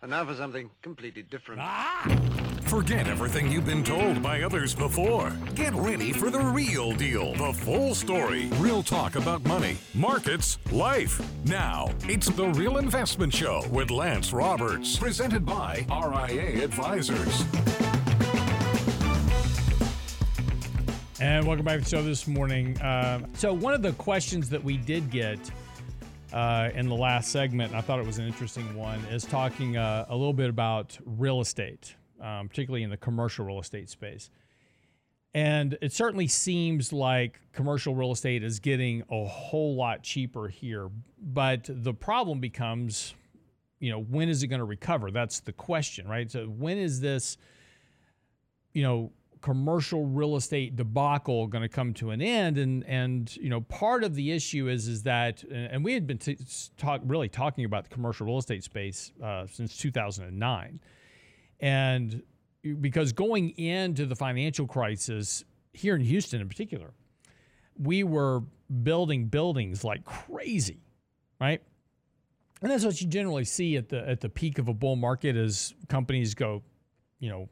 And now for something completely different. Ah! Forget everything you've been told by others before. Get ready for the real deal, the full story, real talk about money, markets, life. Now, it's the Real Investment Show with Lance Roberts, presented by RIA Advisors. And welcome back to the show this morning. Uh, so, one of the questions that we did get uh, in the last segment, I thought it was an interesting one, is talking uh, a little bit about real estate, um, particularly in the commercial real estate space. And it certainly seems like commercial real estate is getting a whole lot cheaper here. But the problem becomes, you know, when is it going to recover? That's the question, right? So, when is this, you know, commercial real estate debacle going to come to an end and and you know part of the issue is is that and we had been t- talk, really talking about the commercial real estate space uh, since 2009 and because going into the financial crisis here in Houston in particular we were building buildings like crazy right? And that's what you generally see at the at the peak of a bull market as companies go you know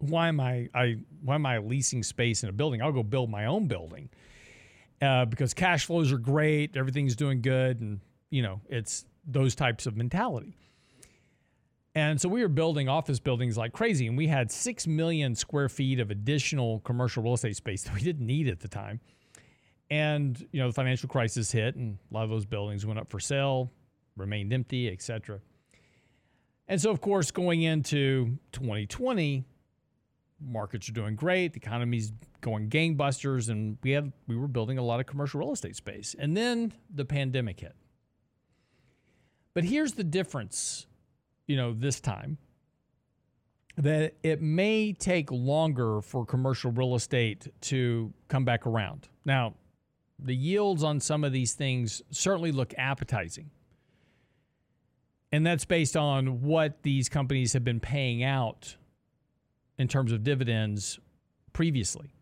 why am I, I why am I leasing space in a building? I'll go build my own building uh, because cash flows are great, everything's doing good, and you know it's those types of mentality. And so we were building office buildings like crazy, and we had six million square feet of additional commercial real estate space that we didn't need at the time. And you know the financial crisis hit, and a lot of those buildings went up for sale, remained empty, etc. And so, of course, going into 2020, markets are doing great, the economy's going gangbusters, and we had we were building a lot of commercial real estate space. And then the pandemic hit. But here's the difference, you know, this time that it may take longer for commercial real estate to come back around. Now, the yields on some of these things certainly look appetizing. And that's based on what these companies have been paying out in terms of dividends previously.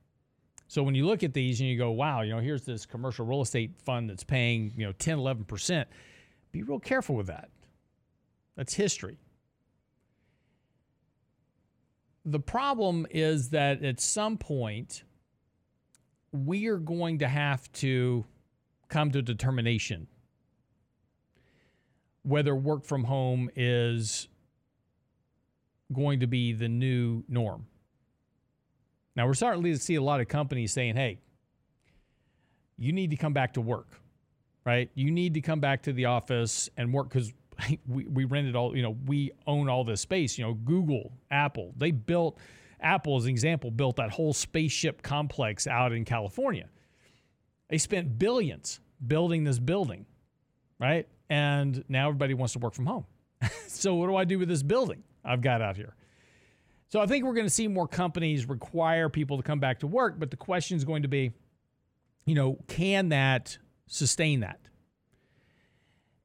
So when you look at these and you go, wow, you know, here's this commercial real estate fund that's paying, you know, 10, 11%, be real careful with that. That's history. The problem is that at some point, we are going to have to come to a determination whether work from home is going to be the new norm. Now, we're starting to see a lot of companies saying, hey, you need to come back to work, right? You need to come back to the office and work because we, we rented all, you know, we own all this space. You know, Google, Apple, they built, Apple, as an example, built that whole spaceship complex out in California. They spent billions building this building, right? And now everybody wants to work from home. so, what do I do with this building? I've got out here. So I think we're going to see more companies require people to come back to work, but the question is going to be, you know, can that sustain that?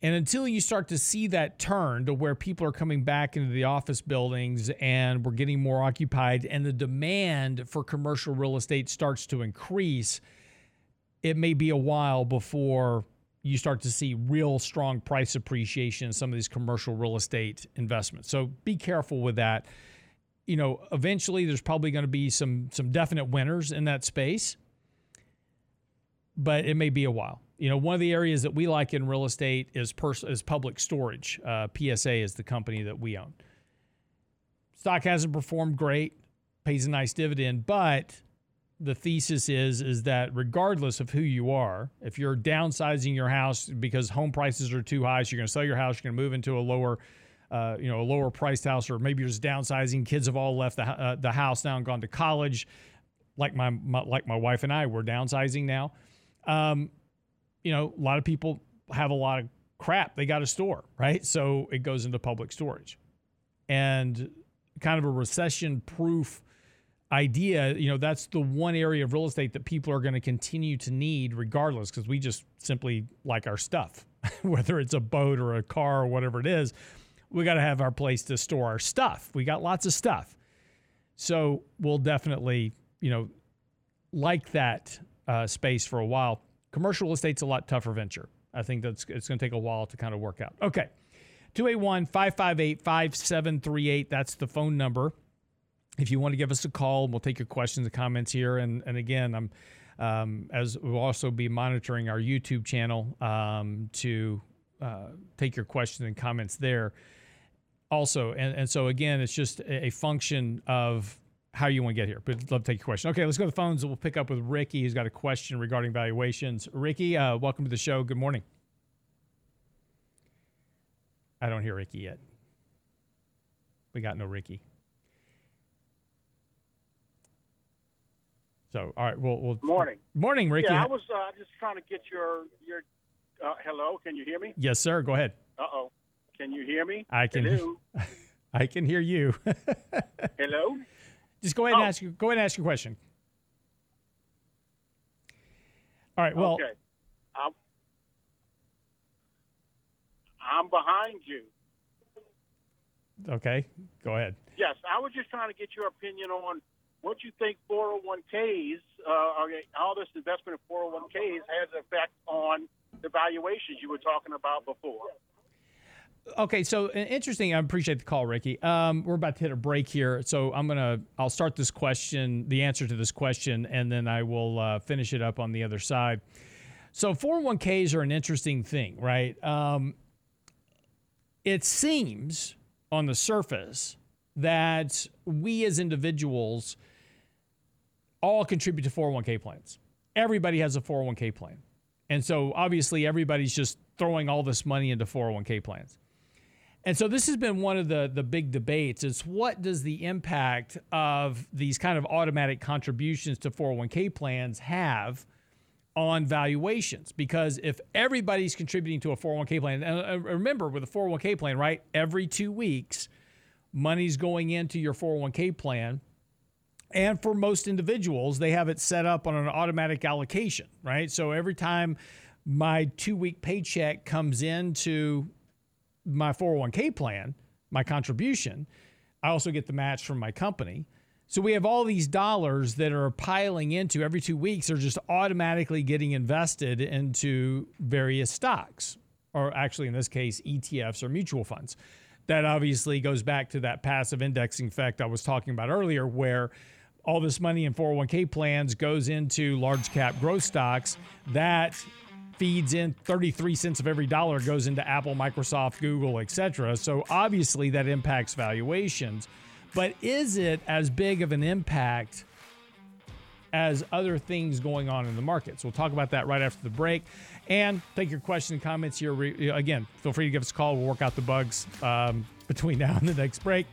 And until you start to see that turn to where people are coming back into the office buildings and we're getting more occupied and the demand for commercial real estate starts to increase, it may be a while before you start to see real strong price appreciation in some of these commercial real estate investments. So be careful with that. You know, eventually there's probably going to be some some definite winners in that space, but it may be a while. You know, one of the areas that we like in real estate is pers- is public storage. Uh, PSA is the company that we own. Stock hasn't performed great, pays a nice dividend, but the thesis is is that regardless of who you are, if you're downsizing your house because home prices are too high, so you're going to sell your house, you're going to move into a lower, uh, you know, a lower priced house, or maybe you're just downsizing. Kids have all left the uh, the house now and gone to college, like my, my, like my wife and I, we're downsizing now. Um, you know, a lot of people have a lot of crap they got to store, right? So it goes into public storage, and kind of a recession proof idea, you know, that's the one area of real estate that people are going to continue to need regardless because we just simply like our stuff, whether it's a boat or a car or whatever it is. We got to have our place to store our stuff. We got lots of stuff. So we'll definitely, you know, like that uh, space for a while. Commercial real estate's a lot tougher venture. I think that's it's going to take a while to kind of work out. Okay. 281 558 5738. That's the phone number. If you want to give us a call, we'll take your questions and comments here. And, and again, I'm um, as we'll also be monitoring our YouTube channel um, to uh, take your questions and comments there. Also, and, and so again, it's just a, function of how you want to get here. But love to take your question. Okay, let's go to the phones. We'll pick up with Ricky, who's got a question regarding valuations. Ricky, uh, welcome to the show. Good morning. I don't hear Ricky yet. We got no Ricky. So, all right, we'll, we'll Morning. morning, Ricky. Yeah, I was uh, just trying to get your your. Uh, hello, can you hear me? yes, sir. Go ahead. Uh oh, can you hear me? I can. Hello. I can hear you. Hello. Just go ahead and Oh. ask you. Go ahead and ask your question. All right. Well, okay. I'm, I'm behind you. okay. Go ahead. Yes, I was just trying to get your opinion on what do you think 401ks, uh, all this investment in 401ks has an effect on the valuations you were talking about before. Okay, so uh, interesting. I appreciate the call, Ricky. Um, we're about to hit a break here, so I'm gonna I'll start this question, the answer to this question, and then I will uh, finish it up on the other side. So 401ks are an interesting thing, right? Um, it seems on the surface that we as individuals all contribute to 401k plans. Everybody has a 401k plan. And so obviously everybody's just throwing all this money into 401k plans. And so this has been one of the the big debates is what does the impact of these kind of automatic contributions to 401k plans have on valuations because if everybody's contributing to a 401k plan and uh, remember with a 401k plan right every 2 weeks money's going into your 401k plan and for most individuals, they have it set up on an automatic allocation, right? So every time my two week paycheck comes into my 401k plan, my contribution, I also get the match from my company. So we have all these dollars that are piling into every two weeks are just automatically getting invested into various stocks, or actually in this case, ETFs or mutual funds. That obviously goes back to that passive indexing effect I was talking about earlier, where all this money in 401k plans goes into large cap growth stocks that feeds in 33 cents of every dollar goes into Apple, Microsoft, Google, etc. So obviously that impacts valuations. But is it as big of an impact as other things going on in the markets? We'll talk about that right after the break. And take your questions and comments here. Again, feel free to give us a call. We'll work out the bugs um, between now and the next break.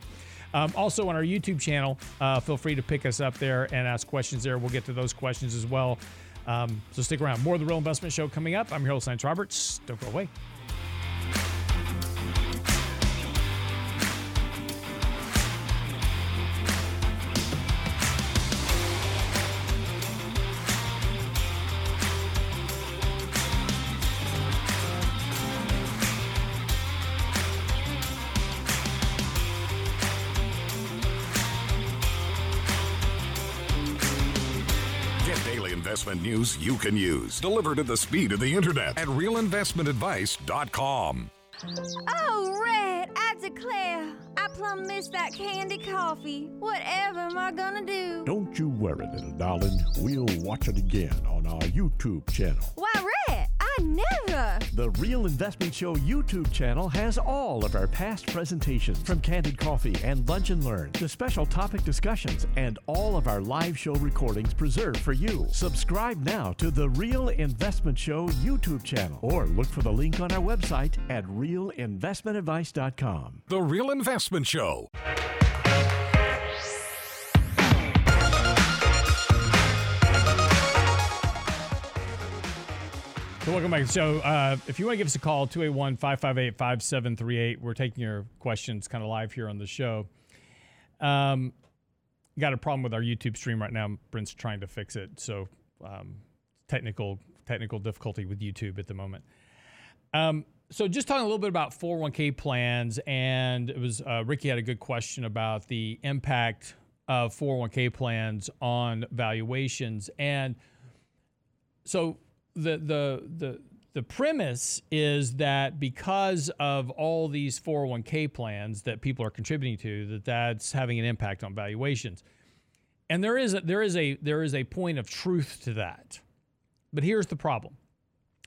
Um, also, on our YouTube channel, uh, feel free to pick us up there and ask questions there. We'll get to those questions as well. Um, so stick around. More of the Real Investment Show coming up. I'm your host, Lance Roberts. Don't go away. Investment news you can use, delivered at the speed of the internet at realinvestmentadvice.com. Oh, Red, I declare, I plumb missed that candy coffee. Whatever am I gonna do? Don't you worry, little darling. We'll watch it again on our YouTube channel. Why, Red, I never. The Real Investment Show YouTube channel has all of our past presentations from Candid Coffee and Lunch and Learn to special topic discussions and all of our live show recordings preserved for you. Subscribe now to the Real Investment Show YouTube channel or look for the link on our website at realinvestmentadvice.com. The Real Investment Show. So welcome back. So uh, if you want to give us a call, 281-558-5738. We're taking your questions kind of live here on the show. Um, got a problem with our YouTube stream right now. Brent's trying to fix it. So um, technical technical difficulty with YouTube at the moment. Um, so just talking a little bit about 401k plans, and it was uh, Ricky had a good question about the impact of 401k plans on valuations, and so the the the the premise is that because of all these 401k plans that people are contributing to, that that's having an impact on valuations. And there is a, there is a there is a point of truth to that. But here's the problem.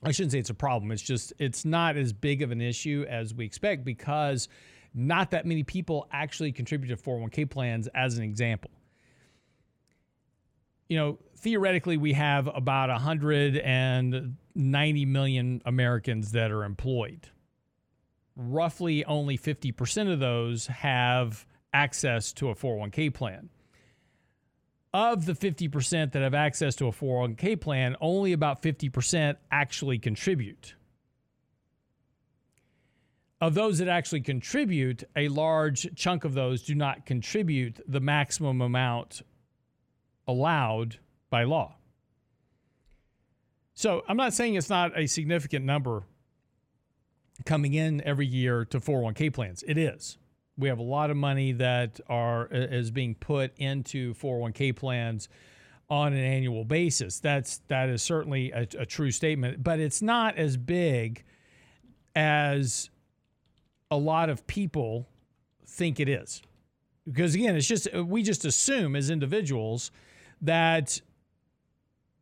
I shouldn't say it's a problem. It's just it's not as big of an issue as we expect because not that many people actually contribute to 401k plans as an example. You know, theoretically we have about 190 million Americans that are employed. Roughly only 50% of those have access to a 401k plan of the 50% that have access to a 401k plan, only about 50% actually contribute. Of those that actually contribute, a large chunk of those do not contribute the maximum amount allowed by law. So I'm not saying it's not a significant number coming in every year to 401k plans. It is we have a lot of money that are is being put into 401k plans on an annual basis. That's that is certainly a, a, true statement, but it's not as big as a lot of people think it is. Because again, it's just we just assume as individuals that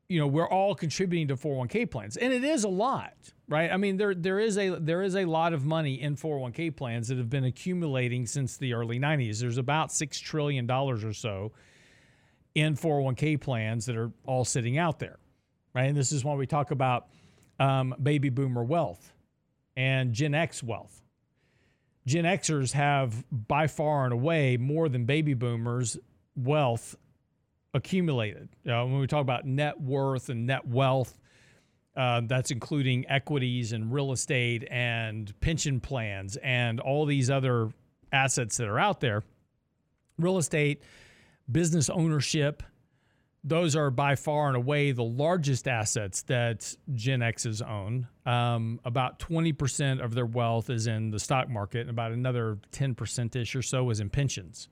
you know we're all contributing to 401k plans, and it is a lot right? I mean, there there is a there is a lot of money in 401k plans that have been accumulating since the early 90s. There's about six trillion dollars or so in 401k plans that are all sitting out there, right? And this is why we talk about um, baby boomer wealth and Gen X wealth. Gen Xers have by far and away more than baby boomers wealth accumulated. When we talk about net worth and net wealth, uh, that's including equities and real estate and pension plans and all these other assets that are out there. Real estate, business ownership, those are by far and away the largest assets that Gen X's own. Um, about 20% of their wealth is in the stock market, and about another 10% ish or so is in pensions.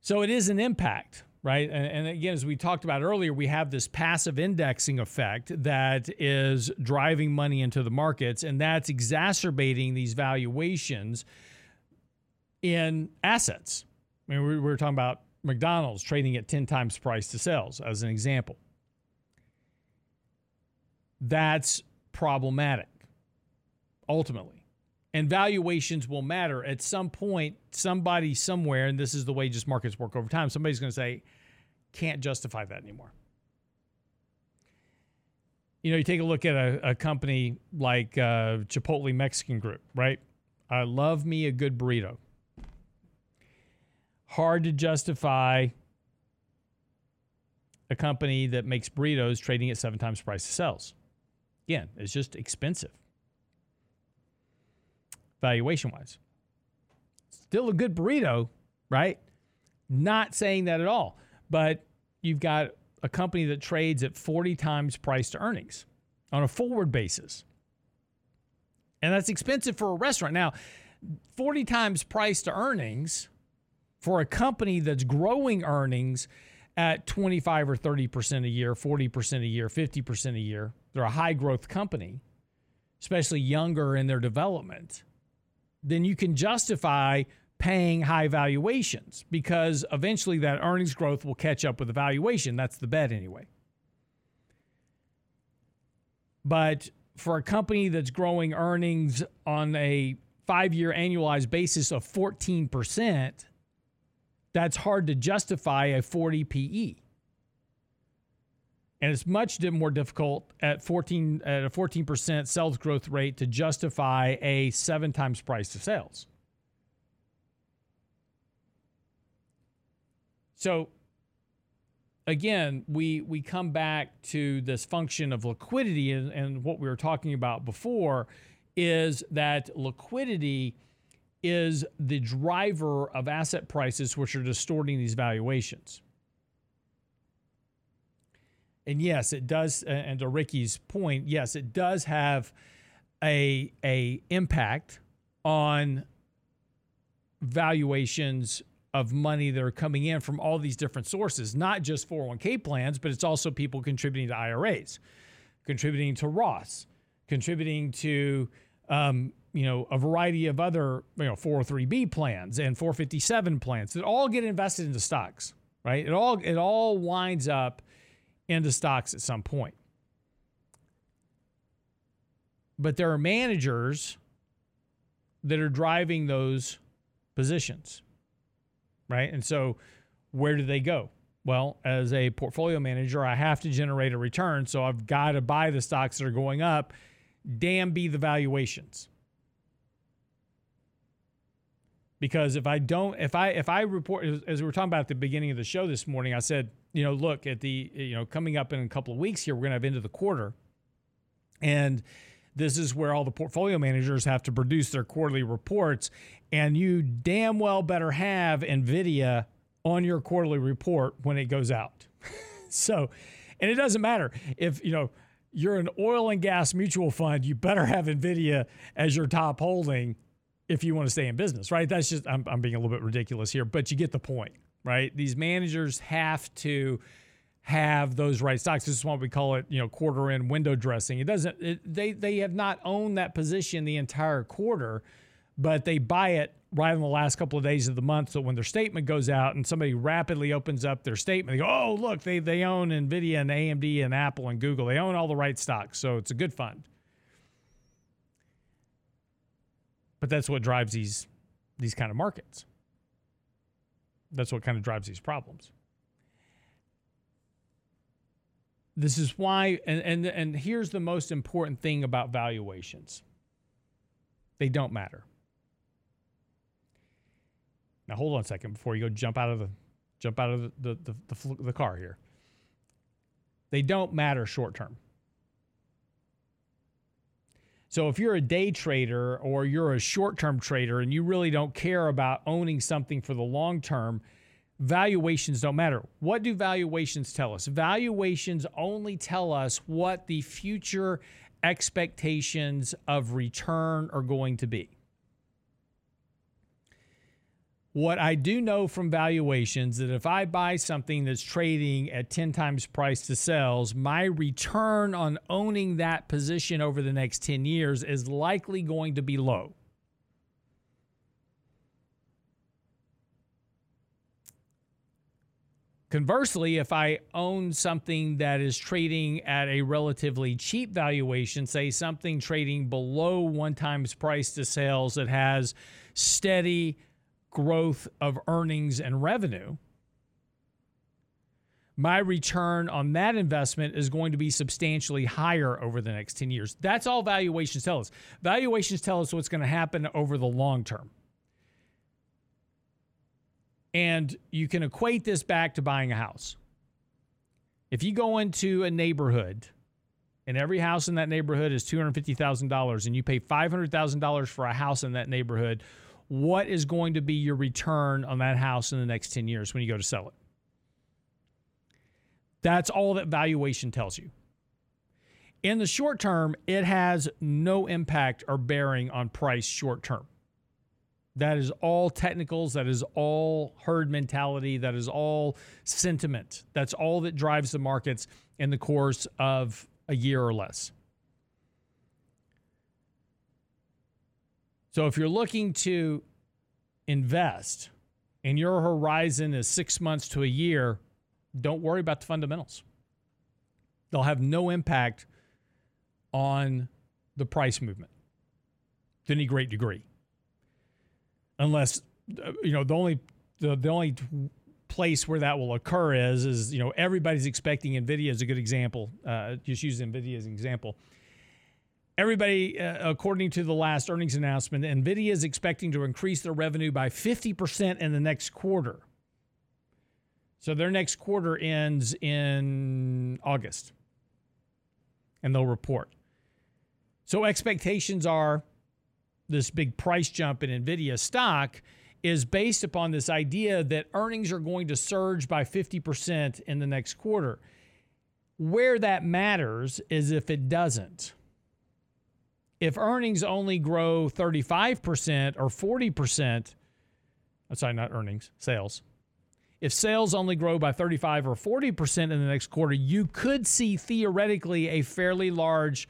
So it is an impact right? And, and, again, as we talked about earlier, we have this passive indexing effect that is driving money into the markets, and that's exacerbating these valuations in assets. I mean, we were talking about McDonald's trading at 10 times price to sales as an example. That's problematic ultimately and valuations will matter. At some point somebody somewhere and this is the way just markets work over time somebody's going to say can't justify that anymore. You know you take a look at a, a company like uh, chipotle mexican group right? I love me a good burrito. Hard to justify a company that makes burritos trading at seven times the price to sales. Again it's just expensive valuation wise. Still a good burrito, right? Not saying that at all. But you've got a company that trades at 40 times price to earnings on a forward basis. And that's expensive for a restaurant. Now, 40 times price to earnings for a company that's growing earnings at 25 or 30% a year, 40% a year, 50% a year. They're a high growth company, especially younger in their development then you can justify paying high valuations because eventually that earnings growth will catch up with the valuation. That's the bet anyway. But for a company that's growing earnings on a five year annualized basis of 14%, that's hard to justify a 40 PE. And it's much more difficult at 14 at a 14% sales growth rate to justify a seven times price to sales. So again, we we come back to this function of liquidity and, and what we were talking about before is that liquidity is the driver of asset prices which are distorting these valuations. And yes, it does. And to Ricky's point, yes, it does have a a impact on valuations of money that are coming in from all these different sources, not just 401k plans, but it's also people contributing to IRAs. contributing to Roths, contributing to um, you know a variety of other you know 403b plans and 457 plans that all get invested into stocks, right? It all it all winds up into stocks at some point. But there are managers that are driving those positions, right? And so where do they go? Well, as a portfolio manager, I have to generate a return. So I've got to buy the stocks that are going up. Damn be the valuations. Because if I don't, if I if I report as we were talking about at the beginning of the show this morning, I said, you know, look at the you know coming up in a couple of weeks here, we're going to have into the quarter, and this is where all the portfolio managers have to produce their quarterly reports, and you damn well better have Nvidia on your quarterly report when it goes out. so, and it doesn't matter if, you know, you're an oil and gas mutual fund, you better have Nvidia as your top holding if you want to stay in business, right? That's just, I'm, I'm being a little bit ridiculous here, but you get the point, right? These managers have to have those right stocks. This is what we call it, you know, quarter end window dressing. It doesn't, it, they, they have not owned that position the entire quarter, but they buy it right in the last couple of days of the month. So when their statement goes out and somebody rapidly opens up their statement, they go, oh, look, they, they own NVIDIA and AMD and Apple and Google. They own all the right stocks. So it's a good fund. But that's what drives these, these kind of markets. That's what kind of drives these problems. This is why, and, and, and here's the most important thing about valuations they don't matter. Now hold on a second before you go jump out of the jump out of the the, the, the, the car here. They don't matter short term. So if you're a day trader or you're a short-term trader and you really don't care about owning something for the long term, valuations don't matter. What do valuations tell us? Valuations only tell us what the future expectations of return are going to be. What I do know from valuations is that if I buy something that's trading at 10 times price to sales, my return on owning that position over the next 10 years is likely going to be low. Conversely, if I own something that is trading at a relatively cheap valuation, say something trading below one times price to sales that has steady growth of earnings and revenue, my return on that investment is going to be substantially higher over the next 10 years. That's all valuations tell us. Valuations tell us what's going to happen over the long term. And you can equate this back to buying a house. If you go into a neighborhood and every house in that neighborhood is $250,000 and you pay $500,000 for a house in that neighborhood, what is going to be your return on that house in the next 10 years when you go to sell it. That's all that valuation tells you. In the short term, it has no impact or bearing on price short term. That is all technicals. That is all herd mentality. That is all sentiment. That's all that drives the markets in the course of a year or less. So if you're looking to invest and your horizon is six months to a year, don't worry about the fundamentals. They'll have no impact on the price movement to any great degree. Unless, uh, you know, the only, the, the only place where that will occur is, is, you know, everybody's expecting NVIDIA is a good example. Uh, just use NVIDIA as an example Everybody, uh, according to the last earnings announcement, NVIDIA is expecting to increase their revenue by 50% in the next quarter. So their next quarter ends in August, and they'll report. So expectations are this big price jump in NVIDIA stock is based upon this idea that earnings are going to surge by 50% in the next quarter. Where that matters is if it doesn't if earnings only grow 35% or 40%, I'm sorry, not earnings, sales. if sales only grow by 35 or 40% in the next quarter, you could see theoretically a fairly large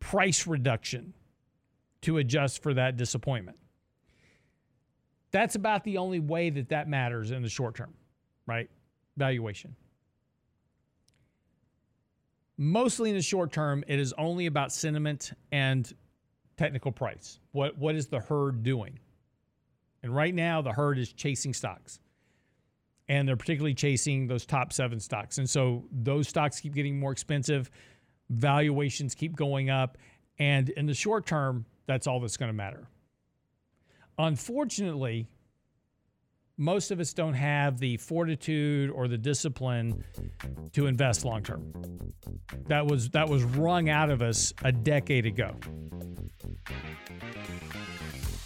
price reduction to adjust for that disappointment. That's about the only way that that matters in the short term, right? Valuation. Mostly in the short term, it is only about sentiment and technical price. What what is the herd doing? And right now the herd is chasing stocks. And they're particularly chasing those top 7 stocks. And so those stocks keep getting more expensive, valuations keep going up, and in the short term, that's all that's going to matter. Unfortunately, most of us don't have the fortitude or the discipline to invest long term. That was that was wrung out of us a decade ago.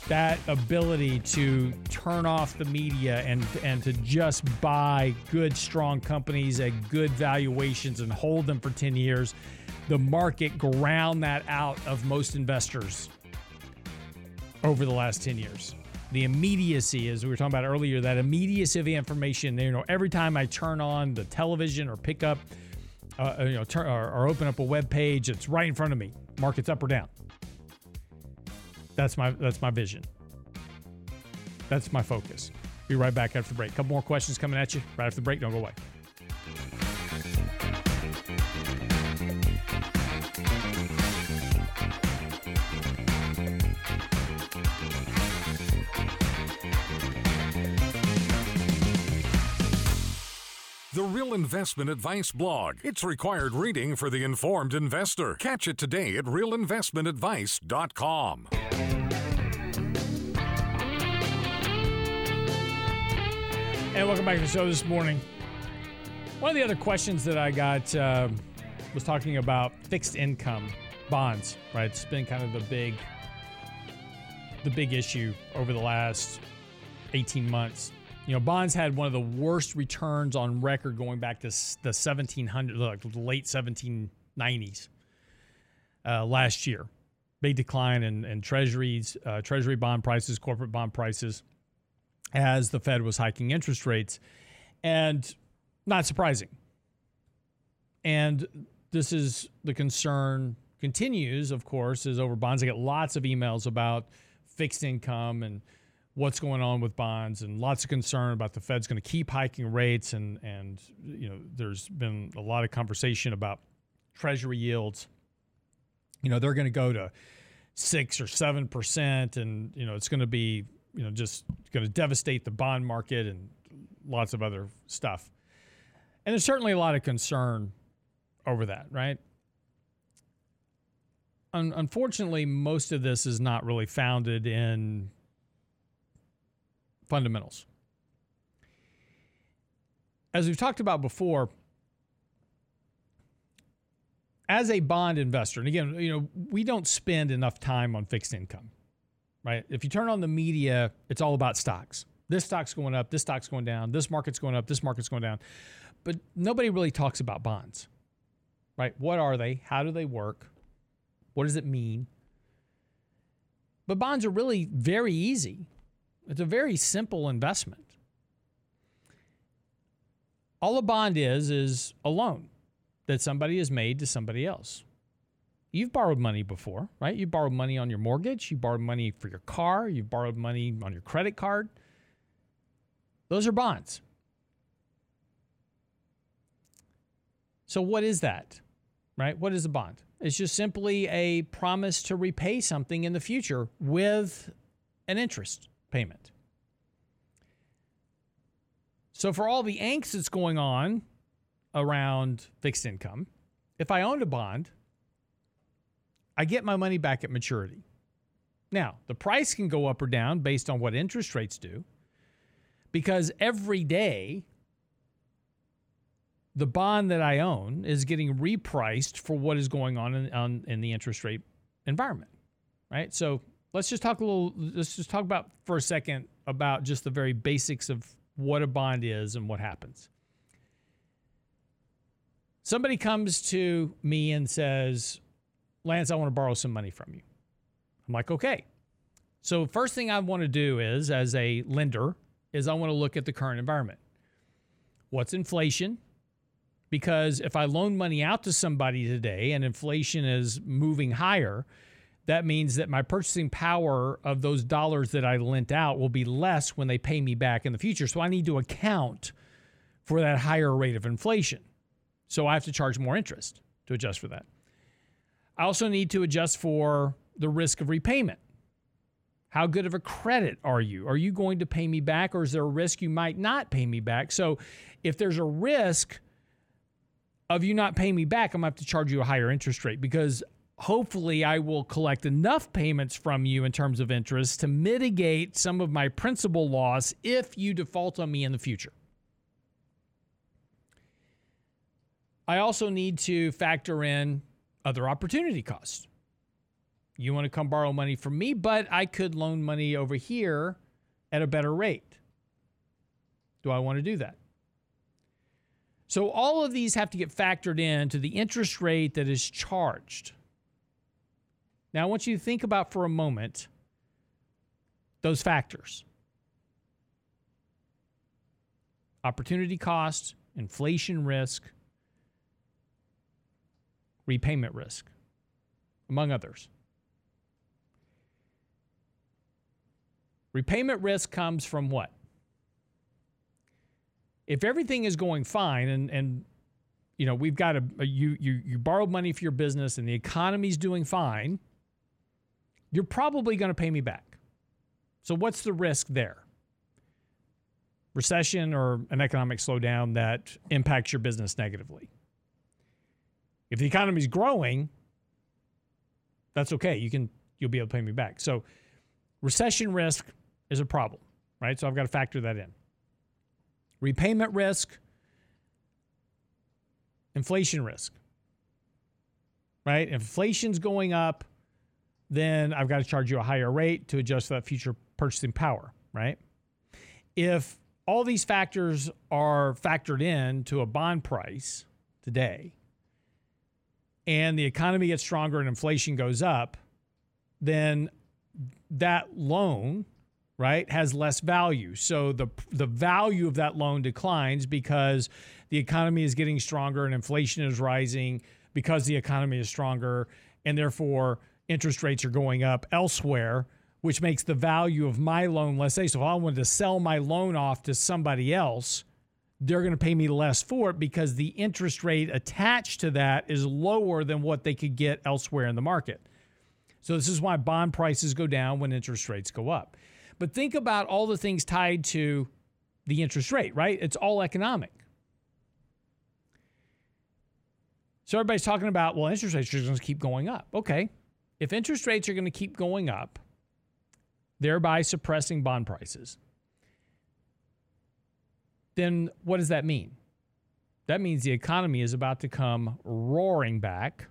That ability to turn off the media and and to just buy good strong companies at good valuations and hold them for 10 years. The market ground that out of most investors over the last 10 years the immediacy, as we were talking about earlier, that immediacy of the information. You know, every time I turn on the television or pick up, uh, uh, you know, turn, or, or open up a web page, it's right in front of me. Markets up or down. That's my that's my vision. That's my focus. Be right back after the break. A couple more questions coming at you right after the break. Don't go away. The Real Investment Advice blog. It's required reading for the informed investor. Catch it today at realinvestmentadvice.com. And welcome back to the show this morning. One of the other questions that I got uh, was talking about fixed income bonds. Right, it's been kind of the big, the big issue over the last eighteen months. You know, bonds had one of the worst returns on record going back to the 1700, like late 1790s uh, last year. Big decline in, in treasuries, uh, treasury bond prices, corporate bond prices, as the Fed was hiking interest rates. And not surprising. And this is the concern continues, of course, is over bonds. I get lots of emails about fixed income and what's going on with bonds and lots of concern about the Fed's going to keep hiking rates and and you know there's been a lot of conversation about treasury yields. You know they're going to go to 6 or 7% and you know it's going to be you know just going to devastate the bond market and lots of other stuff. And there's certainly a lot of concern over that right? Un- unfortunately most of this is not really founded in fundamentals. As we've talked about before, as a bond investor, and again, you know, we don't spend enough time on fixed income, right? If you turn on the media, it's all about stocks. This stock's going up, this stock's going down, this market's going up, this market's going down. But nobody really talks about bonds, right? What are they? How do they work? What does it mean? But bonds are really very easy it's a very simple investment. All a bond is, is a loan that somebody has made to somebody else. You've borrowed money before, right? You borrowed money on your mortgage, you borrowed money for your car, you borrowed money on your credit card. Those are bonds. So, what is that, right? What is a bond? It's just simply a promise to repay something in the future with an interest payment. So, for all the angst that's going on around fixed income, if I owned a bond, I get my money back at maturity. Now, the price can go up or down based on what interest rates do, because every day the bond that I own is getting repriced for what is going on in, on, in the interest rate environment, right? So let's just talk a little let's just talk about for a second about just the very basics of what a bond is and what happens. Somebody comes to me and says lance i want to borrow some money from you. I'm like okay. So first thing i want to do is as a lender is i want to look at the current environment. What's inflation? Because if I loan money out to somebody today and inflation is moving higher, that means that my purchasing power of those dollars that I lent out will be less when they pay me back in the future. So I need to account for that higher rate of inflation. So I have to charge more interest to adjust for that. I also need to adjust for the risk of repayment. How good of a credit are you? Are you going to pay me back, or is there a risk you might not pay me back? So, if there's a risk of you not paying me back, I'm going to have to charge you a higher interest rate because hopefully I will collect enough payments from you in terms of interest to mitigate some of my principal loss if you default on me in the future. I also need to factor in other opportunity costs. You want to come borrow money from me, but I could loan money over here at a better rate. Do I want to do that? So all of these have to get factored into the interest rate that is charged. Now, I want you to think about for a moment those factors opportunity cost, inflation risk, repayment risk, among others. Repayment risk comes from what? If everything is going fine and, and you know, we've got a, a you, you you borrowed money for your business and the economy's doing fine, you're probably going to pay me back. So what's the risk there? Recession or an economic slowdown that impacts your business negatively. If the economy's growing, that's okay. You can you'll be able to pay me back. So recession risk is a problem, right? So I've got to factor that in. Repayment risk, inflation risk. Right? Inflation's going up, then I've got to charge you a higher rate to adjust that future purchasing power, right? If all these factors are factored in to a bond price today, and the economy gets stronger and inflation goes up, then that loan, right, has less value. So the the value of that loan declines because the economy is getting stronger and inflation is rising because the economy is stronger and therefore interest rates are going up elsewhere, which makes the value of my loan less. Say, so if I wanted to sell my loan off to somebody else, they're going to pay me less for it because the interest rate attached to that is lower than what they could get elsewhere in the market. So, this is why bond prices go down when interest rates go up. But think about all the things tied to the interest rate, right? It's all economic. So, everybody's talking about, well, interest rates are going to keep going up. Okay. If interest rates are going to keep going up, thereby suppressing bond prices, then what does that mean? That means the economy is about to come roaring back.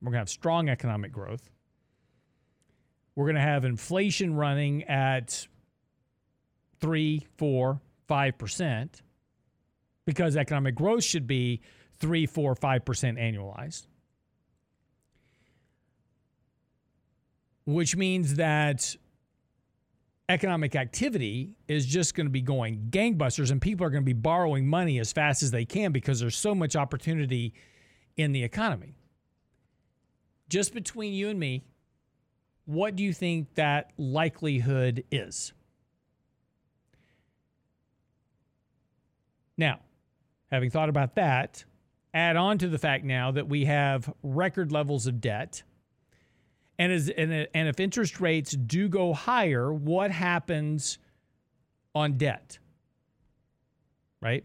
We're going to have strong economic growth. We're going to have inflation running at three, four, five percent because economic growth should be three, four, five percent annualized. Which means that economic activity is just going to be going gangbusters and people are going to be borrowing money as fast as they can because there's so much opportunity in the economy. Just between you and me, what do you think that likelihood is? Now, having thought about that, add on to the fact now that we have record levels of debt and, and, and if interest rates do go higher, what happens on debt? Right?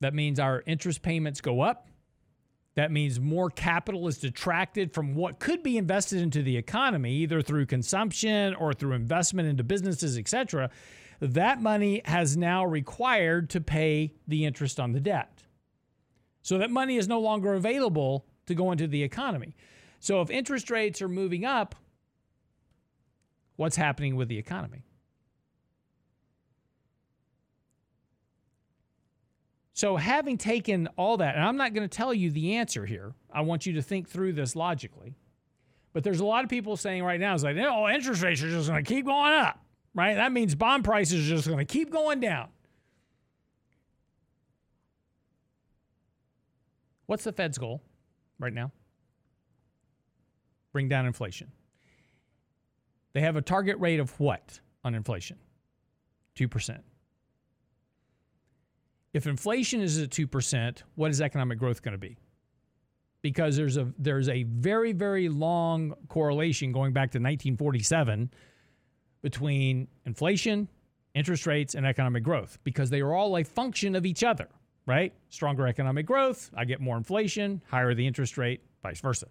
That means our interest payments go up. That means more capital is detracted from what could be invested into the economy, either through consumption or through investment into businesses, etc. That money has now required to pay the interest on the debt. So that money is no longer available to go into the economy. So if interest rates are moving up, what's happening with the economy? So, having taken all that, and I'm not going to tell you the answer here, I want you to think through this logically. But there's a lot of people saying right now, it's like, oh, interest rates are just going to keep going up, right? That means bond prices are just going to keep going down. What's the Fed's goal? Right now? Bring down inflation. They have a target rate of what on inflation? 2%. If inflation is at 2%, what is economic growth going to be? Because there's a there's a very very long correlation going back to 1947 between inflation, interest rates and economic growth because they are all a function of each other, right? Stronger economic growth, I get more inflation, higher the interest rate, vice versa.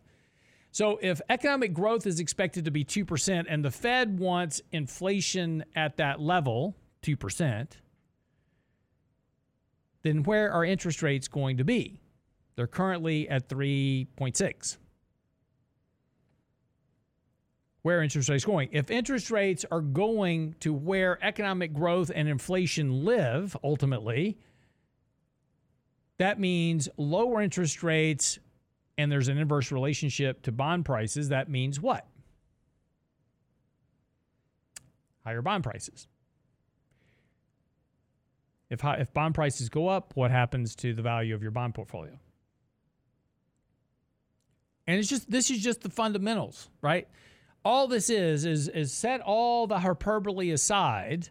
So if economic growth is expected to be 2% and the Fed wants inflation at that level, 2%, then where are interest rates going to be? They're currently at 3.6. Where are interest rates going? If interest rates are going to where economic growth and inflation live ultimately, that means lower interest rates and there's an inverse relationship to bond prices. That means what? Higher bond prices. If, if bond prices go up, what happens to the value of your bond portfolio? And it's just this is just the fundamentals, right? All this is is is set all the hyperbole aside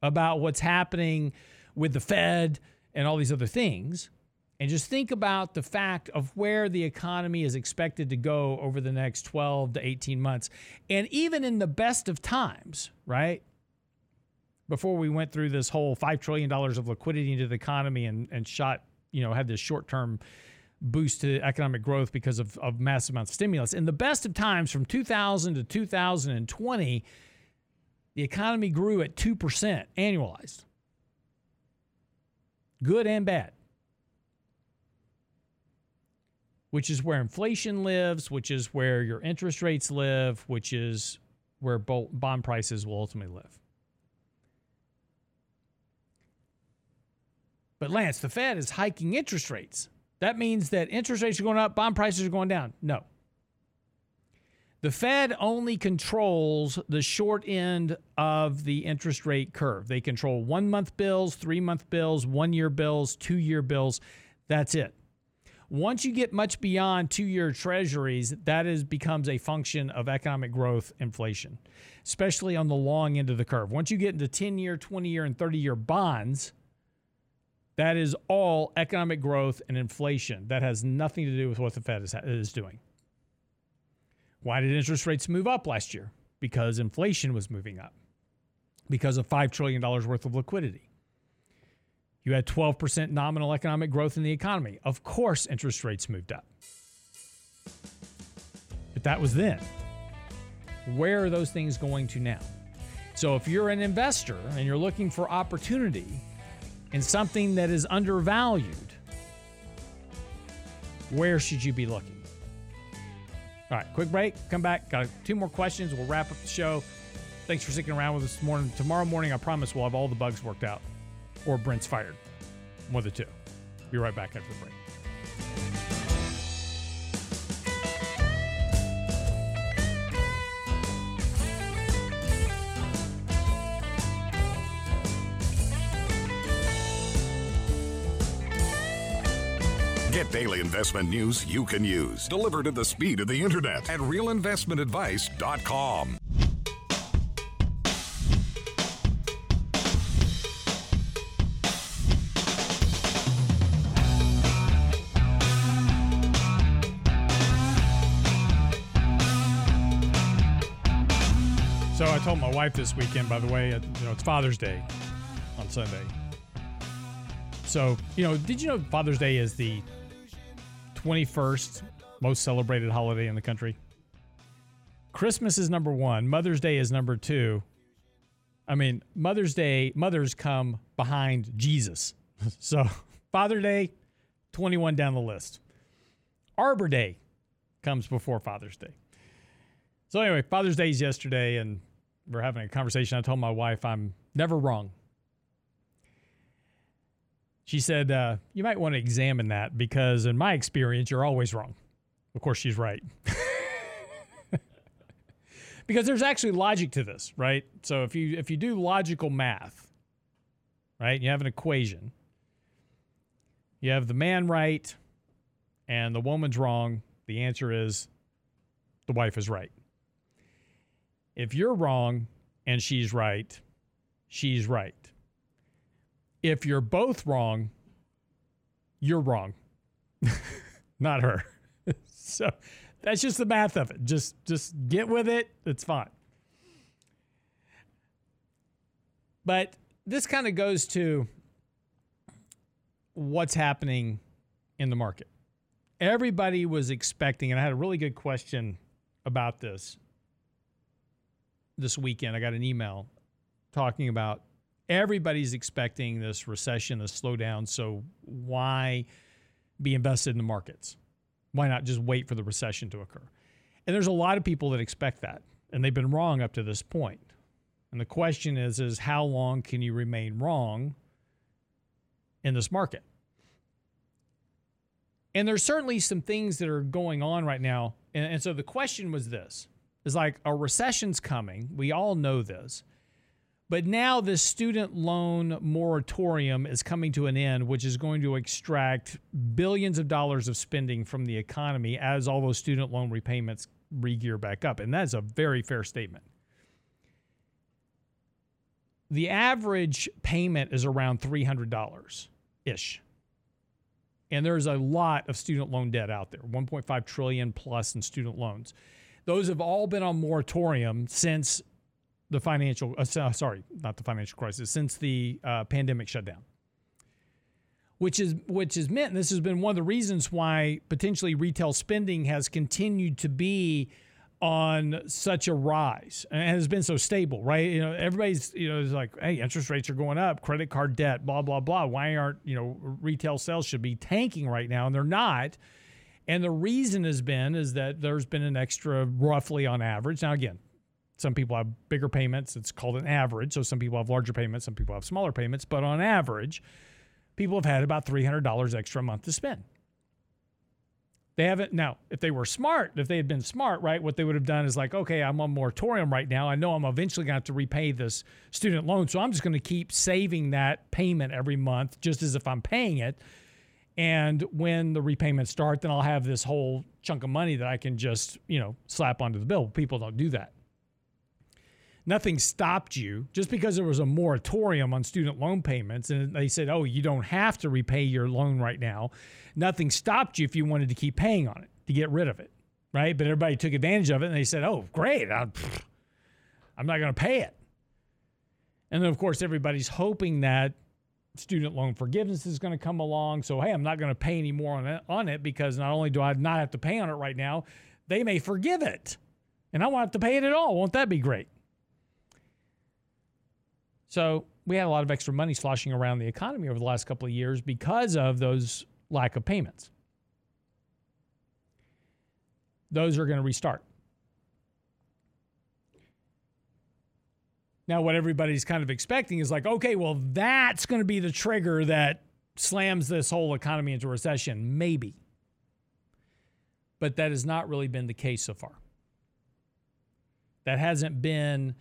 about what's happening with the Fed and all these other things and just think about the fact of where the economy is expected to go over the next 12 to 18 months. And even in the best of times, right? before we went through this whole $5 trillion of liquidity into the economy and, and shot, you know, had this short term boost to economic growth because of, of massive amounts of stimulus. In the best of times, from 2000 to 2020, the economy grew at 2% annualized. Good and bad. Which is where inflation lives, which is where your interest rates live, which is where bond prices will ultimately live. But Lance, the Fed is hiking interest rates. That means that interest rates are going up, bond prices are going down. No. The Fed only controls the short end of the interest rate curve. They control one month bills, three month bills, one year bills, two year bills. That's it. Once you get much beyond two year treasuries, that is becomes a function of economic growth, inflation, especially on the long end of the curve. Once you get into 10 year, 20 year, and 30 year bonds, that is all economic growth and inflation. That has nothing to do with what the Fed is, is doing. Why did interest rates move up last year? Because inflation was moving up, because of $5 trillion worth of liquidity. You had 12% nominal economic growth in the economy. Of course, interest rates moved up. But that was then. Where are those things going to now? So, if you're an investor and you're looking for opportunity, in something that is undervalued, where should you be looking? All right, quick break. Come back. Got two more questions. We'll wrap up the show. Thanks for sticking around with us this morning. Tomorrow morning, I promise we'll have all the bugs worked out, or Brent's fired. One of the two. Be right back after the break. Daily investment news you can use, delivered at the speed of the internet at realinvestmentadvice.com. So I told my wife this weekend, by the way, uh, you know, it's Father's Day on Sunday. So, you know, did you know Father's Day is the 21st most celebrated holiday in the country. Christmas is number one. Mother's Day is number two. I mean, Mother's Day, mothers come behind Jesus. so, Father Day, 21 down the list. Arbor Day comes before Father's Day. So, anyway, Father's Day is yesterday, and we're having a conversation. I told my wife I'm never wrong. She said, uh, You might want to examine that because, in my experience, you're always wrong. Of course, she's right. because there's actually logic to this, right? So if you if you do logical math, right, you have an equation. You have the man right, and the woman's wrong, the answer is the wife is right. If you're wrong and she's right, she's right. If you're both wrong, you're wrong, not her. so that's just the math of it. Just just get with it. It's fine. But this kind of goes to what's happening in the market. Everybody was expecting, and I had a really good question about this this weekend. I got an email talking about everybody's expecting this recession, this slowdown. So why be invested in the markets? Why not just wait for the recession to occur? And there's a lot of people that expect that, and they've been wrong up to this point. And the question is, is how long can you remain wrong in this market? And there's certainly some things that are going on right now. And, and so the question was this is like a recession's coming. We all know this. But now this student loan moratorium is coming to an end, which is going to extract billions of dollars of spending from the economy as all those student loan repayments regear back up. And that's a very fair statement. The average payment is around $300 ish. And there's a lot of student loan debt out there, 1.5 trillion plus in student loans. Those have all been on moratorium since the financial, uh, sorry, not the financial crisis, since the uh, pandemic shutdown. Which is which has meant, this has been one of the reasons why potentially retail spending has continued to be on such a rise and has been so stable, right? You know, everybody's, you know, is like, hey, interest rates are going up, credit card debt, blah, blah, blah. Why aren't, you know, retail sales should be tanking right now? And they're not. And the reason has been is that there's been an extra roughly on average. Now, again, some people have bigger payments. It's called an average. So some people have larger payments, some people have smaller payments. But on average, people have had about $300 extra a month to spend. They haven't now. If they were smart, if they had been smart, right, what they would have done is like, okay, I'm on moratorium right now. I know I'm eventually going to have to repay this student loan, so I'm just going to keep saving that payment every month, just as if I'm paying it. And when the repayments start, then I'll have this whole chunk of money that I can just, you know, slap onto the bill. People don't do that. Nothing stopped you just because there was a moratorium on student loan payments and they said, oh, you don't have to repay your loan right now nothing stopped you if you wanted to keep paying on it to get rid of it, right? But everybody took advantage of it and they said, oh, great, I'm, I'm not going to pay it. And then, of course, everybody's hoping that student loan forgiveness is going to come along. So, hey, I'm not going to pay any more on it, on it because not only do I not have to pay on it right now, they may forgive it. And I won't have to pay it at all. Won't that be great? So, we had a lot of extra money sloshing around the economy over the last couple of years because of those lack of payments. Those are going to restart. Now, what everybody's kind of expecting is like, okay, well, that's going to be the trigger that slams this whole economy into recession. Maybe. But that has not really been the case so far. That hasn't been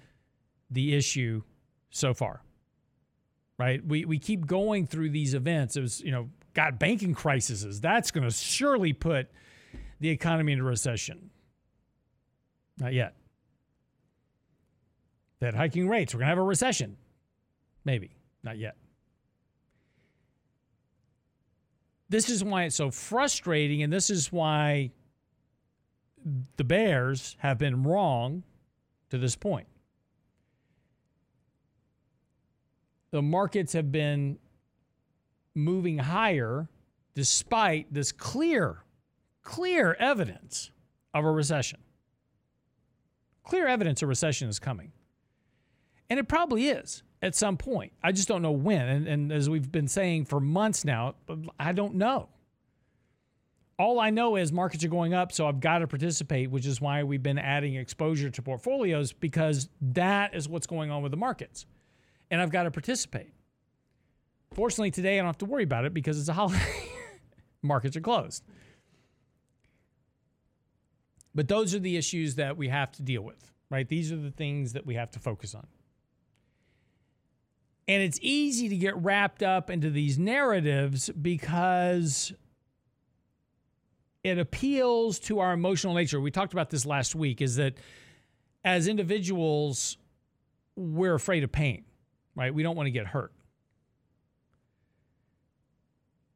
the issue so far. Right? We, we keep going through these events. It was, you know, got banking crises. That's going to surely put the economy into recession. Not yet. That hiking rates, we're going to have a recession. Maybe, not yet. This is why it's so frustrating, and this is why the Bears have been wrong to this point. The markets have been moving higher despite this clear, clear evidence of a recession. Clear evidence a recession is coming. And it probably is at some point. I just don't know when. And, and as we've been saying for months now, I don't know. All I know is markets are going up, so I've got to participate, which is why we've been adding exposure to portfolios because that is what's going on with the markets. And I've got to participate. Fortunately, today I don't have to worry about it because it's a holiday. Markets are closed. But those are the issues that we have to deal with, right? These are the things that we have to focus on. And it's easy to get wrapped up into these narratives because it appeals to our emotional nature. We talked about this last week is that as individuals, we're afraid of pain, right? We don't want to get hurt.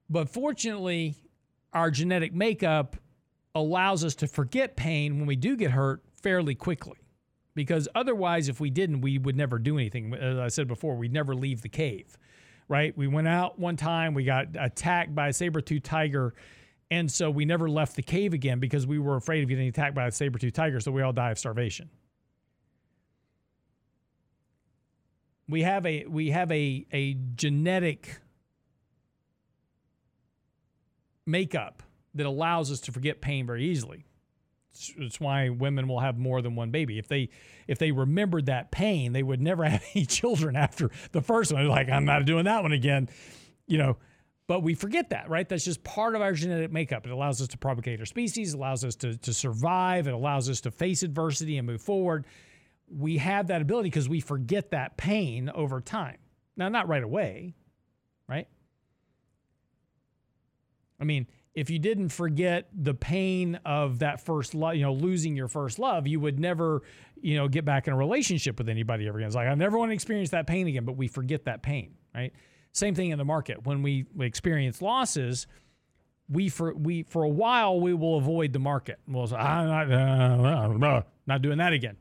But fortunately, our genetic makeup allows us to forget pain when we do get hurt fairly quickly. Because otherwise, if we didn't, we would never do anything. As I said before, we'd never leave the cave, right? We went out one time, we got attacked by a saber tooth tiger. And so we never left the cave again because we were afraid of getting attacked by a saber tooth tiger. So we all die of starvation. We have a we have a a genetic makeup that allows us to forget pain very easily. It's, why women will have more than one baby. If they if they remembered that pain, they would never have any children after the first one. Like, I'm not doing that one again, you know. But we forget that, right? That's just part of our genetic makeup. It allows us to propagate our species, allows us to, to survive, it allows us to face adversity and move forward. We have that ability because we forget that pain over time. Now, not right away, right? I mean, if you didn't forget the pain of that first love, you know, losing your first love, you would never, you know, get back in a relationship with anybody ever again. It's like, I never want to experience that pain again, but we forget that pain, right? Same thing in the market. When we, experience losses, we for we for a while we will avoid the market. We'll say, I'm not, uh, uh, not doing that again.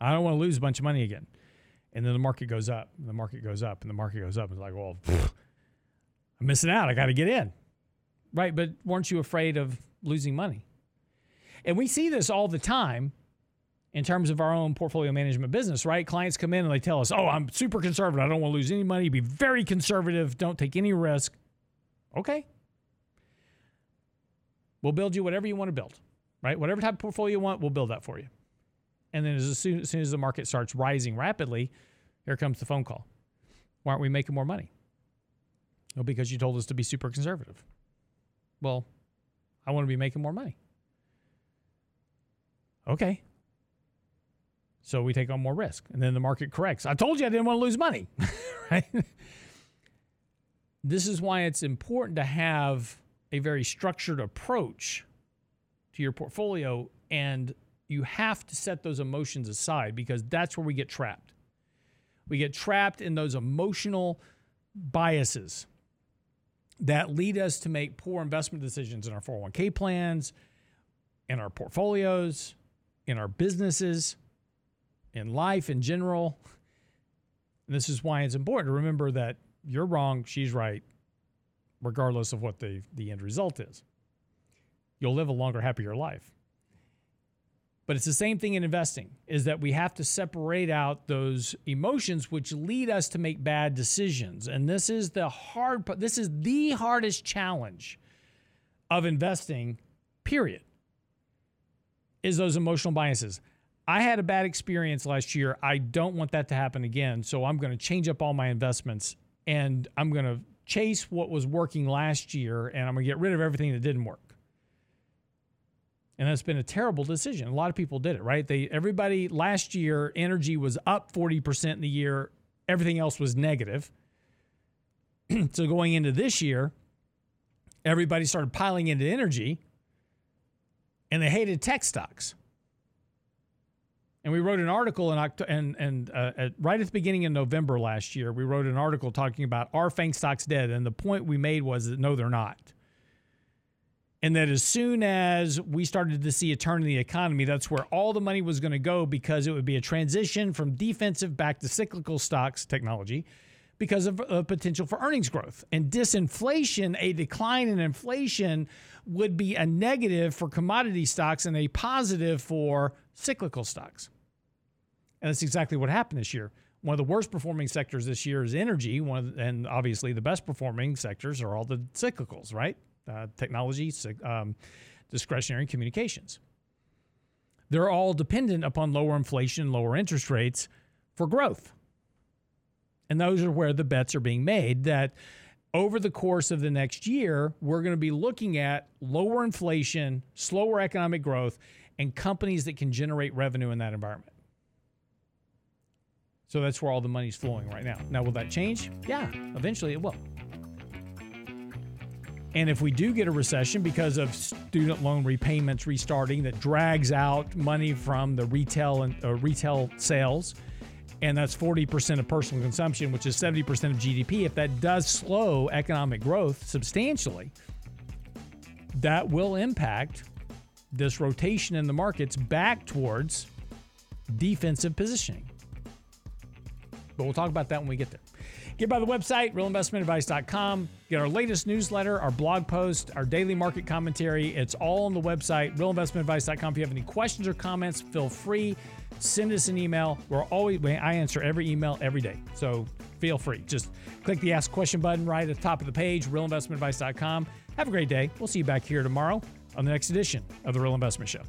I don't want to lose a bunch of money again. And then the market goes up, and the market goes up, and the market goes up. It's like, well, pfft, I'm missing out. I got to get in. Right. But weren't you afraid of losing money? And we see this all the time in terms of our own portfolio management business, right? Clients come in and they tell us, oh, I'm super conservative. I don't want to lose any money. Be very conservative. Don't take any risk. Okay. We'll build you whatever you want to build, right? Whatever type of portfolio you want, we'll build that for you. And then as soon, as soon as the market starts rising rapidly, here comes the phone call. Why aren't we making more money? Well, because you told us to be super conservative. Well, I want to be making more money. Okay. So we take on more risk and then the market corrects. I told you I didn't want to lose money, right? This is why it's important to have a very structured approach to your portfolio and you have to set those emotions aside because that's where we get trapped. We get trapped in those emotional biases that lead us to make poor investment decisions in our 401k plans, in our portfolios, in our businesses, in life in general. And this is why it's important to remember that you're wrong, she's right, regardless of what the, the end result is. You'll live a longer, happier life. But it's the same thing in investing is that we have to separate out those emotions which lead us to make bad decisions. And this is the hard. This is the hardest challenge of investing, period. Is those emotional biases. I had a bad experience last year. I don't want that to happen again. So I'm going to change up all my investments and I'm going to chase what was working last year and I'm going to get rid of everything that didn't work. And that's been a terrible decision. A lot of people did it, right? They everybody last year energy was up 40% in the year, everything else was negative. so going into this year, everybody started piling into energy and they hated tech stocks. And we wrote an article in October, and and uh, at, right at the beginning of November last year, we wrote an article talking about are FANG stocks dead? And the point we made was that no, they're not. And that as soon as we started to see a turn in the economy, that's where all the money was going to go because it would be a transition from defensive back to cyclical stocks technology because of a potential for earnings growth. And disinflation, a decline in inflation, would be a negative for commodity stocks and a positive for cyclical stocks. And that's exactly what happened this year. One of the worst performing sectors this year is energy. One the, and obviously the best performing sectors are all the cyclicals, right? Uh, technology, um, discretionary communications. They're all dependent upon lower inflation, lower interest rates for growth. And those are where the bets are being made that over the course of the next year, we're going to be looking at lower inflation, slower economic growth, and companies that can generate revenue in that environment. So that's where all the money's flowing right now. Now, will that change? Yeah, eventually it will. And if we do get a recession because of student loan repayments restarting that drags out money from the retail and uh, retail sales, and that's 40% of personal consumption, which is 70% of GDP, if that does slow economic growth substantially, that will impact this rotation in the markets back towards defensive positioning. But we'll talk about that when we get there. Get by the website, realinvestmentadvice.com. Get our latest newsletter, our blog post, our daily market commentary. It's all on the website, realinvestmentadvice.com. If you have any questions or comments, feel free. Send us an email. We're always I answer every email every day. So feel free. Just click the ask question button right at the top of the page, realinvestmentadvice.com. Have a great day. We'll see you back here tomorrow on the next edition of the Real Investment Show.